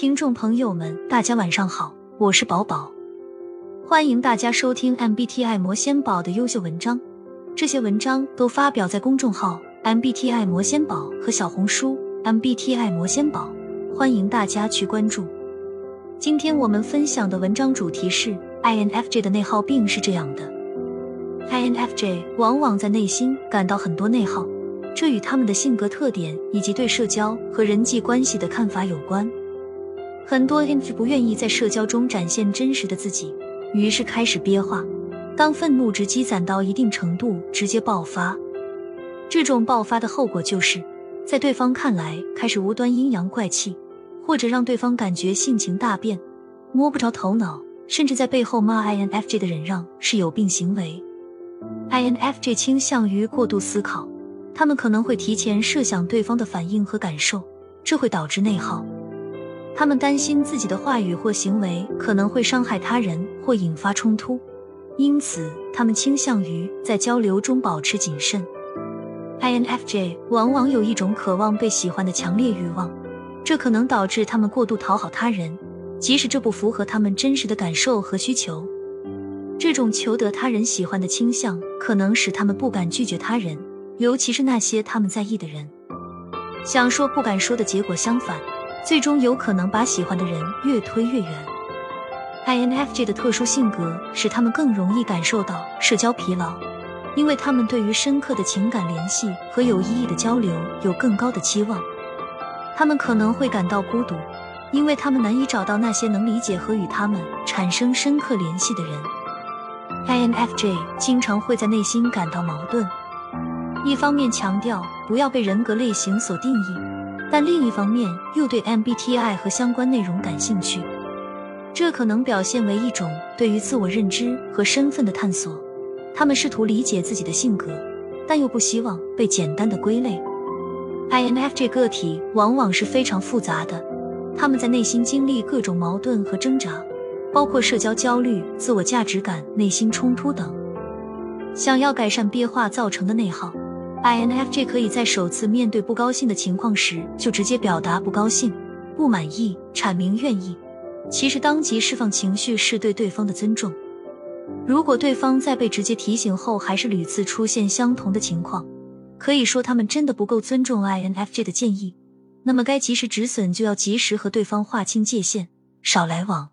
听众朋友们，大家晚上好，我是宝宝，欢迎大家收听 MBTI 魔仙宝的优秀文章。这些文章都发表在公众号 MBTI 魔仙宝和小红书 MBTI 魔仙宝，欢迎大家去关注。今天我们分享的文章主题是 INFJ 的内耗病是这样的：INFJ 往往在内心感到很多内耗，这与他们的性格特点以及对社交和人际关系的看法有关。很多 INF 不愿意在社交中展现真实的自己，于是开始憋话。当愤怒值积攒到一定程度，直接爆发。这种爆发的后果就是，在对方看来开始无端阴阳怪气，或者让对方感觉性情大变，摸不着头脑，甚至在背后骂 INFJ 的忍让是有病行为。INFJ 倾向于过度思考，他们可能会提前设想对方的反应和感受，这会导致内耗。他们担心自己的话语或行为可能会伤害他人或引发冲突，因此他们倾向于在交流中保持谨慎。INFJ 往往有一种渴望被喜欢的强烈欲望，这可能导致他们过度讨好他人，即使这不符合他们真实的感受和需求。这种求得他人喜欢的倾向，可能使他们不敢拒绝他人，尤其是那些他们在意的人。想说不敢说的结果相反。最终有可能把喜欢的人越推越远。INFJ 的特殊性格使他们更容易感受到社交疲劳，因为他们对于深刻的情感联系和有意义的交流有更高的期望。他们可能会感到孤独，因为他们难以找到那些能理解和与他们产生深刻联系的人。INFJ 经常会在内心感到矛盾，一方面强调不要被人格类型所定义。但另一方面，又对 MBTI 和相关内容感兴趣，这可能表现为一种对于自我认知和身份的探索。他们试图理解自己的性格，但又不希望被简单的归类。INFJ 个体往往是非常复杂的，他们在内心经历各种矛盾和挣扎，包括社交焦虑、自我价值感、内心冲突等。想要改善憋话造成的内耗。INFJ 可以在首次面对不高兴的情况时就直接表达不高兴、不满意，阐明愿意。其实，当即释放情绪是对对方的尊重。如果对方在被直接提醒后还是屡次出现相同的情况，可以说他们真的不够尊重 INFJ 的建议。那么，该及时止损就要及时和对方划清界限，少来往。